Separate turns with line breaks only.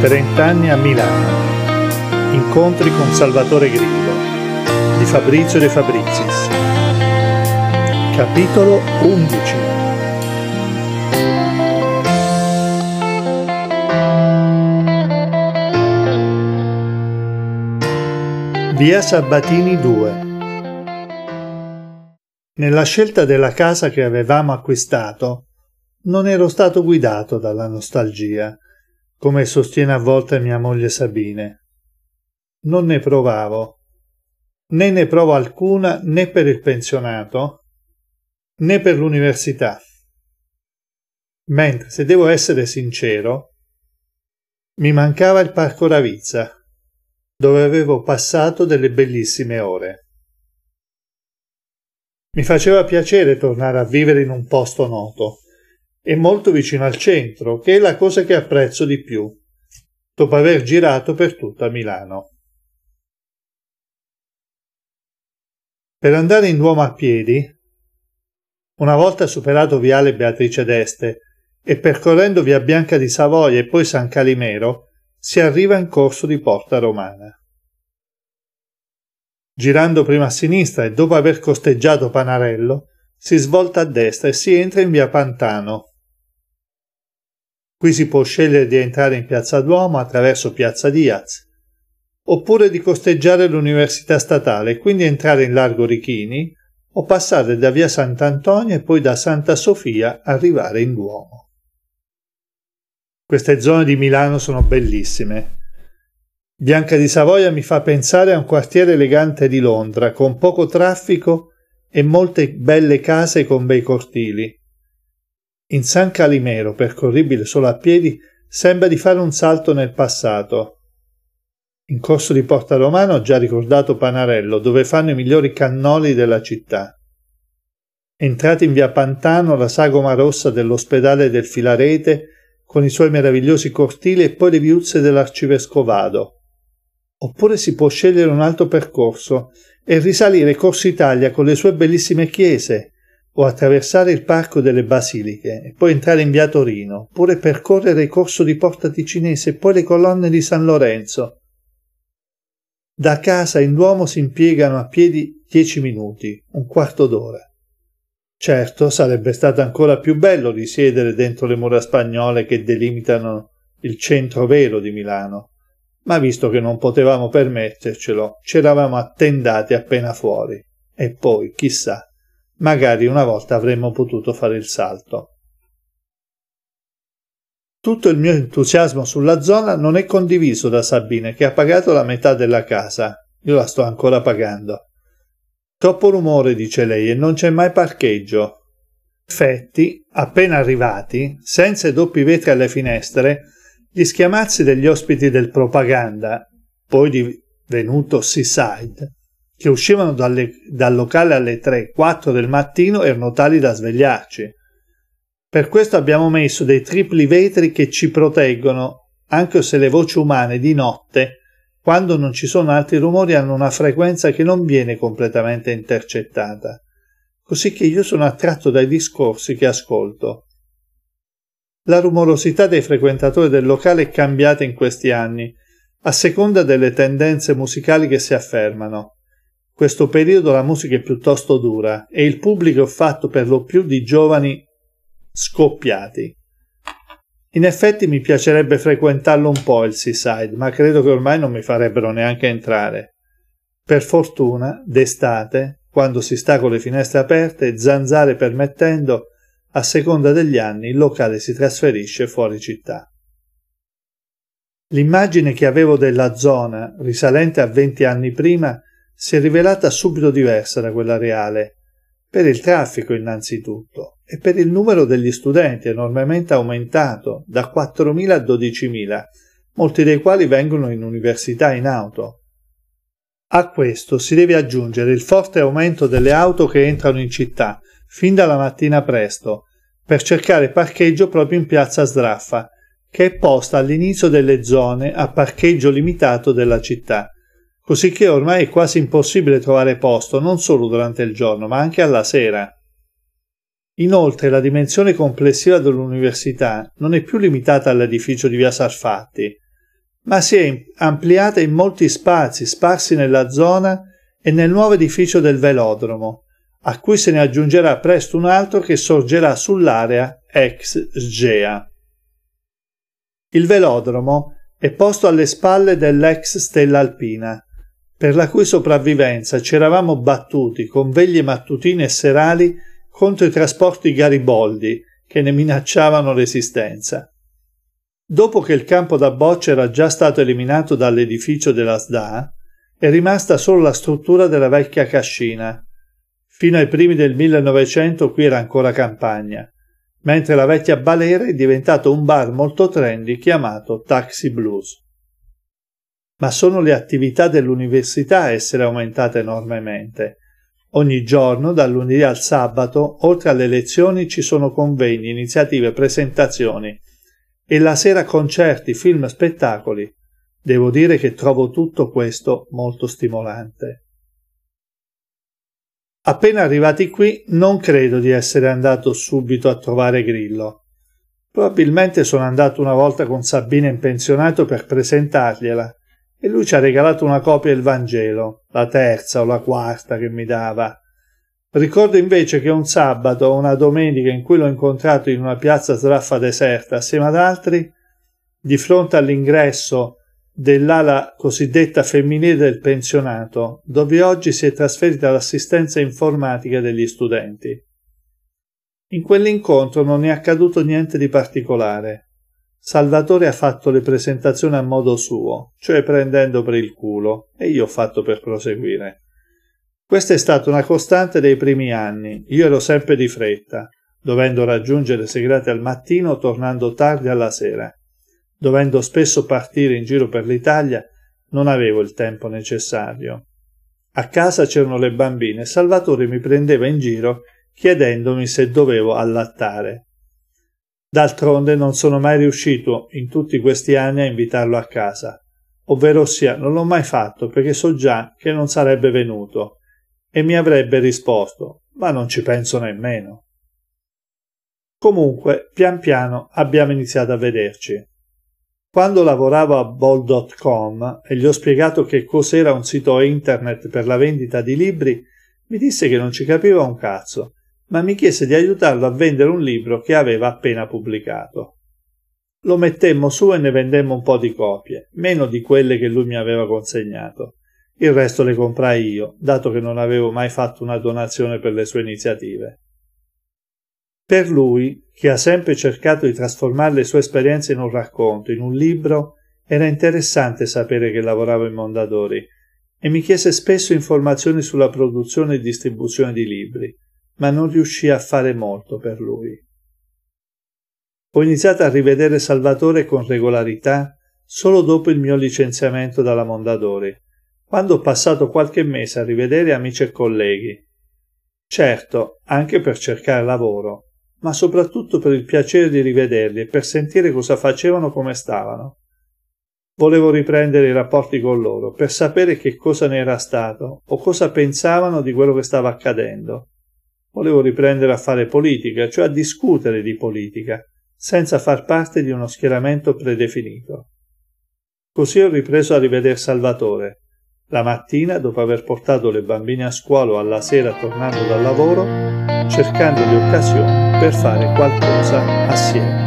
30 a Milano. Incontri con Salvatore Grillo di Fabrizio De Fabrizis. Capitolo 11. Via Sabatini 2 Nella scelta della casa che avevamo acquistato non ero stato guidato dalla nostalgia, come sostiene a volte mia moglie Sabine. Non ne provavo, né ne provo alcuna né per il pensionato, né per l'università. Mentre, se devo essere sincero, mi mancava il Parco Ravizza, dove avevo passato delle bellissime ore. Mi faceva piacere tornare a vivere in un posto noto, e molto vicino al centro, che è la cosa che apprezzo di più, dopo aver girato per tutta Milano. Per andare in Duomo a piedi, una volta superato Viale Beatrice d'Este e percorrendo Via Bianca di Savoia e poi San Calimero, si arriva in corso di Porta Romana. Girando prima a sinistra e dopo aver costeggiato Panarello, si svolta a destra e si entra in via Pantano, Qui si può scegliere di entrare in Piazza Duomo attraverso Piazza Diaz, oppure di costeggiare l'Università Statale e quindi entrare in Largo Richini o passare da via Sant'Antonio e poi da Santa Sofia arrivare in Duomo. Queste zone di Milano sono bellissime. Bianca di Savoia mi fa pensare a un quartiere elegante di Londra, con poco traffico e molte belle case con bei cortili. In San Calimero, percorribile solo a piedi, sembra di fare un salto nel passato. In corso di Porta Romana ho già ricordato Panarello, dove fanno i migliori cannoli della città. Entrati in via Pantano, la sagoma rossa dell'ospedale del Filarete, con i suoi meravigliosi cortili e poi le viuzze dell'arcivescovado. Oppure si può scegliere un altro percorso e risalire Corso Italia con le sue bellissime chiese, o attraversare il parco delle Basiliche e poi entrare in via Torino, oppure percorrere il corso di Porta Ticinese e poi le colonne di San Lorenzo. Da casa in Duomo si impiegano a piedi dieci minuti, un quarto d'ora. Certo, sarebbe stato ancora più bello risiedere dentro le mura spagnole che delimitano il centro vero di Milano, ma visto che non potevamo permettercelo, c'eravamo attendati appena fuori. E poi, chissà, Magari una volta avremmo potuto fare il salto. Tutto il mio entusiasmo sulla zona non è condiviso da Sabine, che ha pagato la metà della casa. Io la sto ancora pagando. Troppo rumore, dice lei, e non c'è mai parcheggio. Fetti, appena arrivati, senza i doppi vetri alle finestre, gli schiamazzi degli ospiti del propaganda, poi divenuto Seaside, che uscivano dalle, dal locale alle 3-4 del mattino erano tali da svegliarci. Per questo abbiamo messo dei tripli vetri che ci proteggono, anche se le voci umane di notte, quando non ci sono altri rumori, hanno una frequenza che non viene completamente intercettata, così che io sono attratto dai discorsi che ascolto. La rumorosità dei frequentatori del locale è cambiata in questi anni, a seconda delle tendenze musicali che si affermano questo periodo la musica è piuttosto dura e il pubblico è fatto per lo più di giovani scoppiati. In effetti mi piacerebbe frequentarlo un po' il seaside, ma credo che ormai non mi farebbero neanche entrare. Per fortuna, d'estate, quando si sta con le finestre aperte, zanzare permettendo, a seconda degli anni il locale si trasferisce fuori città. L'immagine che avevo della zona, risalente a venti anni prima, si è rivelata subito diversa da quella reale, per il traffico innanzitutto e per il numero degli studenti enormemente aumentato da 4.000 a 12.000, molti dei quali vengono in università in auto. A questo si deve aggiungere il forte aumento delle auto che entrano in città, fin dalla mattina presto, per cercare parcheggio proprio in piazza Sdraffa, che è posta all'inizio delle zone a parcheggio limitato della città, cosicché ormai è quasi impossibile trovare posto non solo durante il giorno, ma anche alla sera. Inoltre la dimensione complessiva dell'università non è più limitata all'edificio di via Sarfatti, ma si è ampliata in molti spazi sparsi nella zona e nel nuovo edificio del velodromo, a cui se ne aggiungerà presto un altro che sorgerà sull'area ex SGEA. Il velodromo è posto alle spalle dell'ex Stella Alpina, per la cui sopravvivenza ci eravamo battuti con veglie mattutine e serali contro i trasporti gariboldi che ne minacciavano l'esistenza. Dopo che il campo da boccia era già stato eliminato dall'edificio della SDA, è rimasta solo la struttura della vecchia cascina. Fino ai primi del 1900 qui era ancora campagna, mentre la vecchia balera è diventato un bar molto trendy chiamato Taxi Blues. Ma sono le attività dell'università a essere aumentate enormemente. Ogni giorno, dal lunedì al sabato, oltre alle lezioni ci sono convegni, iniziative, presentazioni e la sera concerti, film, spettacoli. Devo dire che trovo tutto questo molto stimolante. Appena arrivati qui non credo di essere andato subito a trovare Grillo. Probabilmente sono andato una volta con Sabina in pensionato per presentargliela e lui ci ha regalato una copia del Vangelo, la terza o la quarta che mi dava. Ricordo invece che un sabato o una domenica in cui l'ho incontrato in una piazza straffa deserta assieme ad altri, di fronte all'ingresso dell'ala cosiddetta femminile del pensionato, dove oggi si è trasferita l'assistenza informatica degli studenti. In quell'incontro non è accaduto niente di particolare. Salvatore ha fatto le presentazioni a modo suo, cioè prendendo per il culo, e io ho fatto per proseguire. Questa è stata una costante dei primi anni, io ero sempre di fretta, dovendo raggiungere Segrate al mattino, tornando tardi alla sera. Dovendo spesso partire in giro per l'Italia, non avevo il tempo necessario. A casa c'erano le bambine e Salvatore mi prendeva in giro chiedendomi se dovevo allattare. D'altronde non sono mai riuscito in tutti questi anni a invitarlo a casa, ovvero sia non l'ho mai fatto perché so già che non sarebbe venuto e mi avrebbe risposto ma non ci penso nemmeno. Comunque, pian piano abbiamo iniziato a vederci. Quando lavoravo a Ball.com e gli ho spiegato che cos'era un sito internet per la vendita di libri, mi disse che non ci capiva un cazzo, ma mi chiese di aiutarlo a vendere un libro che aveva appena pubblicato. Lo mettemmo su e ne vendemmo un po' di copie, meno di quelle che lui mi aveva consegnato. Il resto le comprai io, dato che non avevo mai fatto una donazione per le sue iniziative. Per lui, che ha sempre cercato di trasformare le sue esperienze in un racconto, in un libro, era interessante sapere che lavoravo in Mondadori e mi chiese spesso informazioni sulla produzione e distribuzione di libri, ma non riuscì a fare molto per lui. Ho iniziato a rivedere Salvatore con regolarità solo dopo il mio licenziamento dalla Mondadori, quando ho passato qualche mese a rivedere amici e colleghi. Certo, anche per cercare lavoro, ma soprattutto per il piacere di rivederli e per sentire cosa facevano come stavano. Volevo riprendere i rapporti con loro per sapere che cosa ne era stato o cosa pensavano di quello che stava accadendo. Volevo riprendere a fare politica, cioè a discutere di politica, senza far parte di uno schieramento predefinito. Così ho ripreso a rivedere Salvatore. La mattina, dopo aver portato le bambine a scuola o alla sera tornando dal lavoro, cercando le occasioni per fare qualcosa assieme.